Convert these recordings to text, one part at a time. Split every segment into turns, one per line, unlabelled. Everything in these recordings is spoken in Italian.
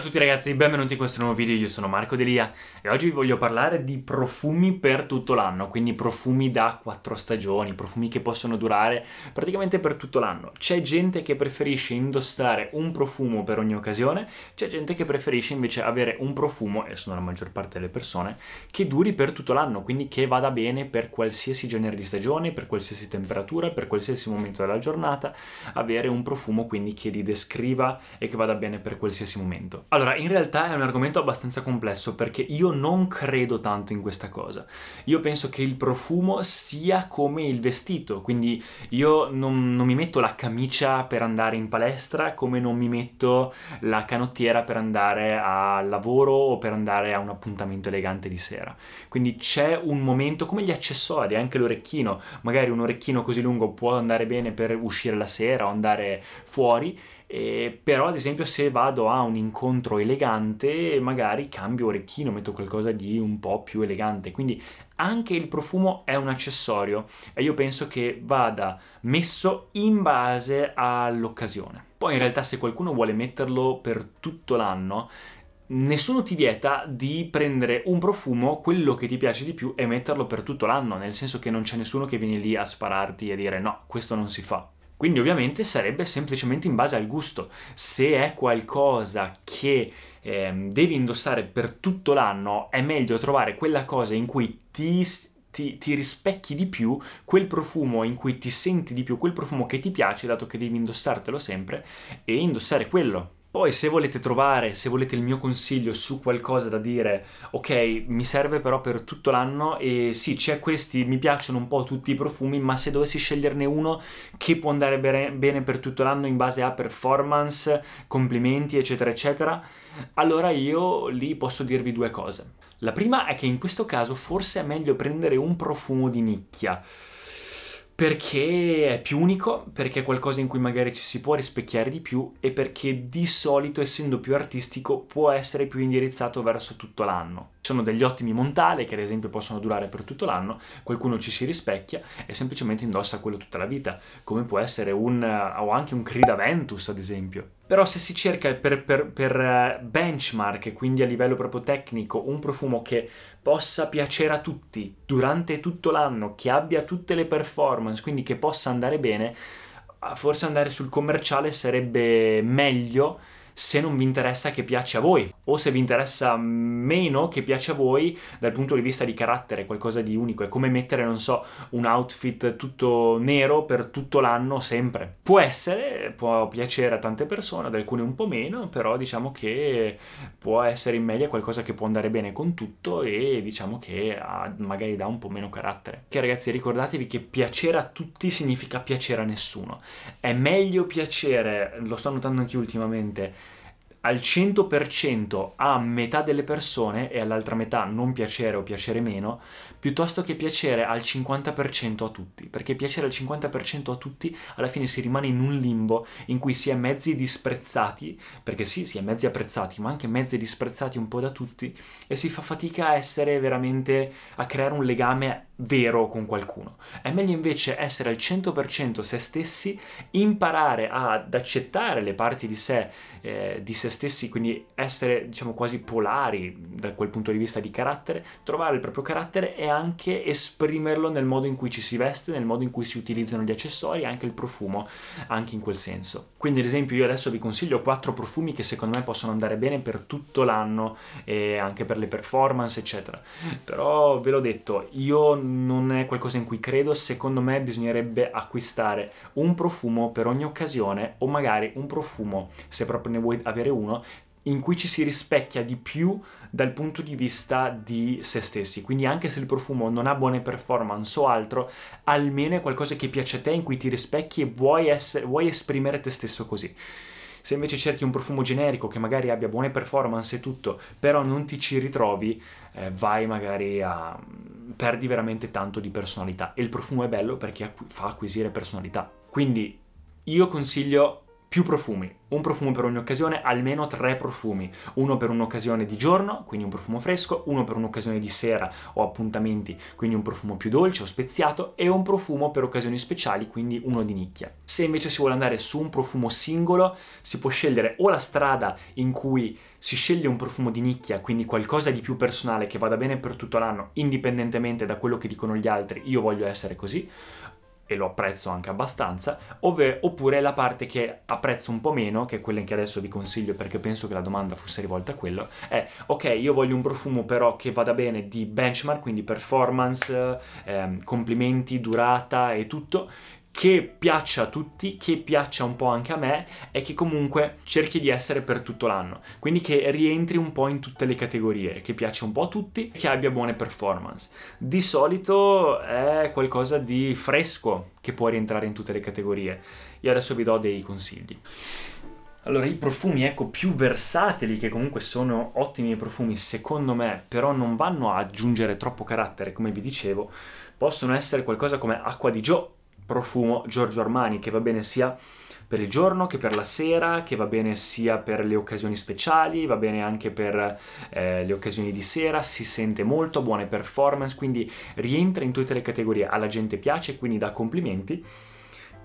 Ciao a tutti ragazzi, benvenuti in questo nuovo video, io sono Marco Delia e oggi vi voglio parlare di profumi per tutto l'anno, quindi profumi da quattro stagioni, profumi che possono durare praticamente per tutto l'anno. C'è gente che preferisce indossare un profumo per ogni occasione, c'è gente che preferisce invece avere un profumo, e sono la maggior parte delle persone, che duri per tutto l'anno, quindi che vada bene per qualsiasi genere di stagione, per qualsiasi temperatura, per qualsiasi momento della giornata, avere un profumo quindi che li descriva e che vada bene per qualsiasi momento. Allora, in realtà è un argomento abbastanza complesso perché io non credo tanto in questa cosa. Io penso che il profumo sia come il vestito, quindi io non, non mi metto la camicia per andare in palestra come non mi metto la canottiera per andare al lavoro o per andare a un appuntamento elegante di sera. Quindi c'è un momento come gli accessori, anche l'orecchino, magari un orecchino così lungo può andare bene per uscire la sera o andare fuori eh, però ad esempio se vado a un incontro elegante magari cambio orecchino, metto qualcosa di un po' più elegante, quindi anche il profumo è un accessorio e io penso che vada messo in base all'occasione. Poi in realtà se qualcuno vuole metterlo per tutto l'anno, nessuno ti vieta di prendere un profumo, quello che ti piace di più, e metterlo per tutto l'anno, nel senso che non c'è nessuno che viene lì a spararti e dire no, questo non si fa. Quindi ovviamente sarebbe semplicemente in base al gusto. Se è qualcosa che eh, devi indossare per tutto l'anno, è meglio trovare quella cosa in cui ti ti, ti, rispecchi di più quel profumo in cui ti senti di più, quel profumo che ti piace, dato che devi indossartelo sempre, e indossare quello. Poi se volete trovare, se volete il mio consiglio su qualcosa da dire, ok, mi serve però per tutto l'anno e sì, c'è questi, mi piacciono un po' tutti i profumi, ma se dovessi sceglierne uno che può andare bene, per tutto l'anno in base a performance, complimenti, eccetera, eccetera, allora io lì posso dirvi due cose. La prima è che in questo caso forse è meglio prendere un profumo di nicchia perché è più unico, perché è qualcosa in cui magari ci si può rispecchiare di più e perché di solito, essendo più artistico, può essere più indirizzato verso tutto l'anno sono degli ottimi montale che ad esempio possono durare per tutto l'anno, qualcuno ci si rispecchia e semplicemente indossa quello tutta la vita, come può essere un o anche un Crida Ventus ad esempio. Però se si cerca per, per, per eh, benchmark, quindi a livello proprio tecnico, un profumo che possa piacere a tutti durante tutto l'anno, che abbia tutte le performance, quindi che possa andare bene, forse andare sul commerciale sarebbe meglio se non vi interessa che piace a voi o se vi interessa meno che piace a voi dal punto di vista di carattere, qualcosa di unico. È come mettere, non so, un outfit tutto nero per tutto l'anno sempre. Può essere, può piacere a tante persone, ad alcune un po' meno, però diciamo che può essere in media qualcosa che può andare bene con tutto e diciamo che ha, magari dà un po' meno carattere. Che ragazzi ricordatevi che piacere a tutti significa piacere a nessuno. È meglio piacere, lo sto notando anche ultimamente, al 100% a metà delle persone e all'altra metà non piacere o piacere meno, piuttosto che piacere al 50% a tutti, perché piacere al 50% a tutti alla fine si rimane in un limbo in cui si è mezzi disprezzati, perché sì, si è mezzi apprezzati, ma anche mezzi disprezzati un po' da tutti e si fa fatica a essere veramente a creare un legame vero con qualcuno. È meglio invece essere al 100% se stessi, imparare ad accettare le parti di sé, eh, di se stessi, quindi essere diciamo quasi polari da quel punto di vista di carattere, trovare il proprio carattere e anche esprimerlo nel modo in cui ci si veste, nel modo in cui si utilizzano gli accessori, anche il profumo, anche in quel senso. Quindi ad esempio io adesso vi consiglio quattro profumi che secondo me possono andare bene per tutto l'anno e anche per le performance eccetera. Però ve l'ho detto, io non è qualcosa in cui credo, secondo me bisognerebbe acquistare un profumo per ogni occasione o magari un profumo, se proprio ne vuoi avere uno, in cui ci si rispecchia di più dal punto di vista di se stessi. Quindi anche se il profumo non ha buone performance o altro, almeno è qualcosa che piace a te, in cui ti rispecchi e vuoi, essere, vuoi esprimere te stesso così. Se invece cerchi un profumo generico che magari abbia buone performance e tutto, però non ti ci ritrovi, eh, vai magari a perdi veramente tanto di personalità e il profumo è bello perché fa acquisire personalità. Quindi io consiglio più profumi, un profumo per ogni occasione, almeno tre profumi, uno per un'occasione di giorno, quindi un profumo fresco, uno per un'occasione di sera o appuntamenti, quindi un profumo più dolce o speziato e un profumo per occasioni speciali, quindi uno di nicchia. Se invece si vuole andare su un profumo singolo, si può scegliere o la strada in cui si sceglie un profumo di nicchia, quindi qualcosa di più personale che vada bene per tutto l'anno, indipendentemente da quello che dicono gli altri, io voglio essere così, e lo apprezzo anche abbastanza, ov- oppure la parte che apprezzo un po' meno, che è quella che adesso vi consiglio perché penso che la domanda fosse rivolta a quello, è ok, io voglio un profumo però che vada bene di benchmark, quindi performance, ehm, complimenti, durata e tutto, che piaccia a tutti, che piaccia un po' anche a me e che comunque cerchi di essere per tutto l'anno. Quindi che rientri un po' in tutte le categorie, che piaccia un po' a tutti, che abbia buone performance. Di solito è qualcosa di fresco che può rientrare in tutte le categorie. Io adesso vi do dei consigli. Allora, i profumi, ecco, più versatili, che comunque sono ottimi profumi, secondo me, però non vanno a aggiungere troppo carattere, come vi dicevo, possono essere qualcosa come acqua di Joe, profumo Giorgio Armani che va bene sia per il giorno che per la sera, che va bene sia per le occasioni speciali, va bene anche per eh, le occasioni di sera, si sente molto, buone performance, quindi rientra in tutte le categorie, alla gente piace, quindi dà complimenti,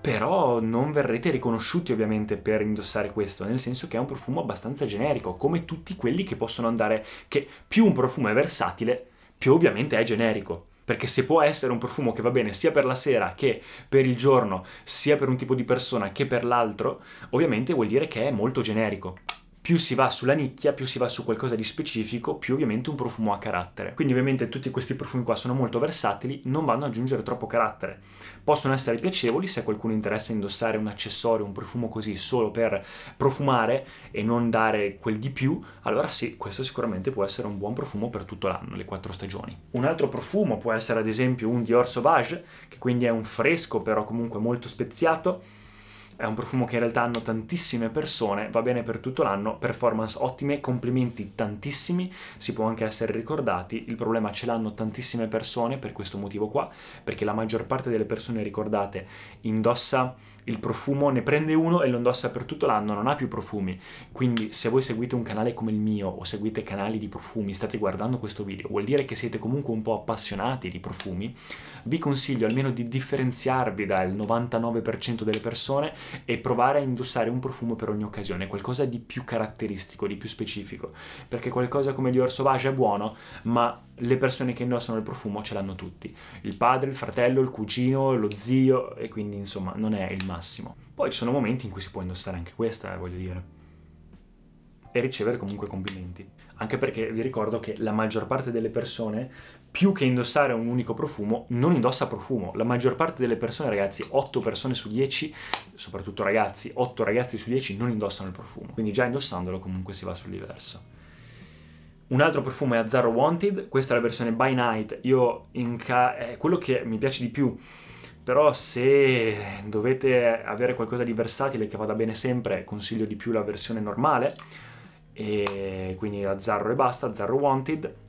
però non verrete riconosciuti ovviamente per indossare questo, nel senso che è un profumo abbastanza generico, come tutti quelli che possono andare, che più un profumo è versatile, più ovviamente è generico perché se può essere un profumo che va bene sia per la sera che per il giorno, sia per un tipo di persona che per l'altro, ovviamente vuol dire che è molto generico più si va sulla nicchia, più si va su qualcosa di specifico, più ovviamente un profumo ha carattere. Quindi ovviamente tutti questi profumi qua sono molto versatili, non vanno ad aggiungere troppo carattere. Possono essere piacevoli se a qualcuno interessa indossare un accessorio, un profumo così solo per profumare e non dare quel di più, allora sì, questo sicuramente può essere un buon profumo per tutto l'anno, le quattro stagioni. Un altro profumo può essere ad esempio un Dior Sauvage, che quindi è un fresco però comunque molto speziato è un profumo che in realtà hanno tantissime persone, va bene per tutto l'anno, performance ottime, complimenti tantissimi, si può anche essere ricordati, il problema ce l'hanno tantissime persone per questo motivo qua, perché la maggior parte delle persone ricordate indossa il profumo, ne prende uno e lo indossa per tutto l'anno, non ha più profumi. Quindi se voi seguite un canale come il mio o seguite canali di profumi, state guardando questo video, vuol dire che siete comunque un po' appassionati di profumi, vi consiglio almeno di differenziarvi dal 99% delle persone e provare a indossare un profumo per ogni occasione, qualcosa di più caratteristico, di più specifico, perché qualcosa come Dior Sauvage è buono, ma le persone che indossano il profumo ce l'hanno tutti, il padre, il fratello, il cugino, lo zio e quindi insomma non è il massimo. Poi ci sono momenti in cui si può indossare anche questo, eh, voglio dire, e ricevere comunque complimenti, anche perché vi ricordo che la maggior parte delle persone più che indossare un unico profumo, non indossa profumo. La maggior parte delle persone, ragazzi, 8 persone su 10, soprattutto ragazzi, 8 ragazzi su 10 non indossano il profumo. Quindi già indossandolo comunque si va sul diverso. Un altro profumo è Azzaro Wanted, questa è la versione by night, io ca- è quello che mi piace di più, però se dovete avere qualcosa di versatile che vada bene sempre, consiglio di più la versione normale, e quindi Azzarro e basta, Azzarro Wanted,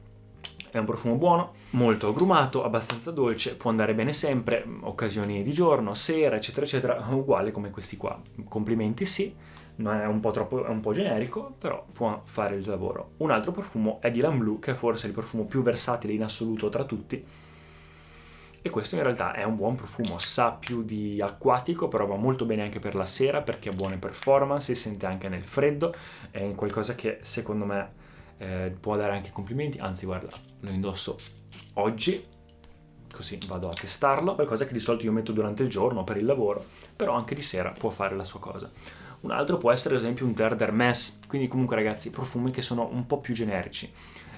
è un profumo buono, molto agrumato, abbastanza dolce, può andare bene sempre, occasioni di giorno, sera, eccetera, eccetera, uguale come questi qua. Complimenti sì, è un po' troppo, è un po' generico, però può fare il lavoro. Un altro profumo è Dylan Blue, che è forse il profumo più versatile in assoluto tra tutti. E questo in realtà è un buon profumo, sa più di acquatico, però va molto bene anche per la sera perché ha buone performance, si sente anche nel freddo, è qualcosa che secondo me eh, può dare anche complimenti, anzi guarda, lo indosso oggi, così vado a testarlo, qualcosa che di solito io metto durante il giorno per il lavoro, però anche di sera può fare la sua cosa. Un altro può essere ad esempio un Terre d'Hermès, quindi comunque ragazzi profumi che sono un po' più generici.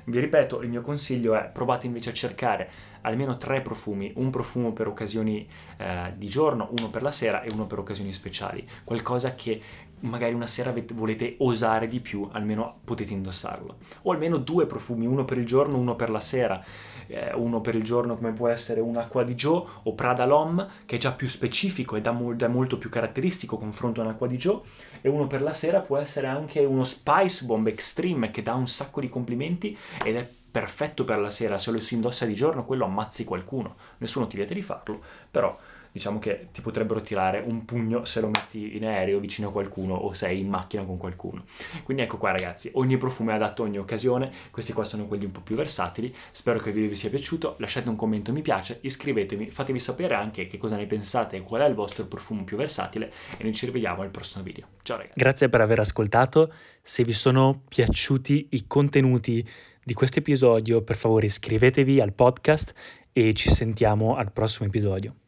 Vi ripeto, il mio consiglio è provate invece a cercare almeno tre profumi, un profumo per occasioni eh, di giorno, uno per la sera e uno per occasioni speciali, qualcosa che magari una sera volete osare di più, almeno potete indossarlo. O almeno due profumi, uno per il giorno, uno per la sera. Eh, uno per il giorno come può essere un Acqua di Joe o Prada L'Homme, che è già più specifico ed è molto più caratteristico confronto a un Acqua di Joe. E uno per la sera può essere anche uno Spice Bomb Extreme, che dà un sacco di complimenti ed è perfetto per la sera. Se lo si indossa di giorno, quello ammazzi qualcuno. Nessuno ti vieta di farlo, però diciamo che ti potrebbero tirare un pugno se lo metti in aereo vicino a qualcuno o sei in macchina con qualcuno. Quindi ecco qua ragazzi, ogni profumo è adatto a ogni occasione, questi qua sono quelli un po' più versatili, spero che il video vi sia piaciuto, lasciate un commento mi piace, iscrivetemi, fatemi sapere anche che cosa ne pensate e qual è il vostro profumo più versatile e noi ci rivediamo al prossimo video. Ciao ragazzi. Grazie per aver ascoltato, se vi sono piaciuti i contenuti di questo episodio per favore iscrivetevi al podcast e ci sentiamo al prossimo episodio.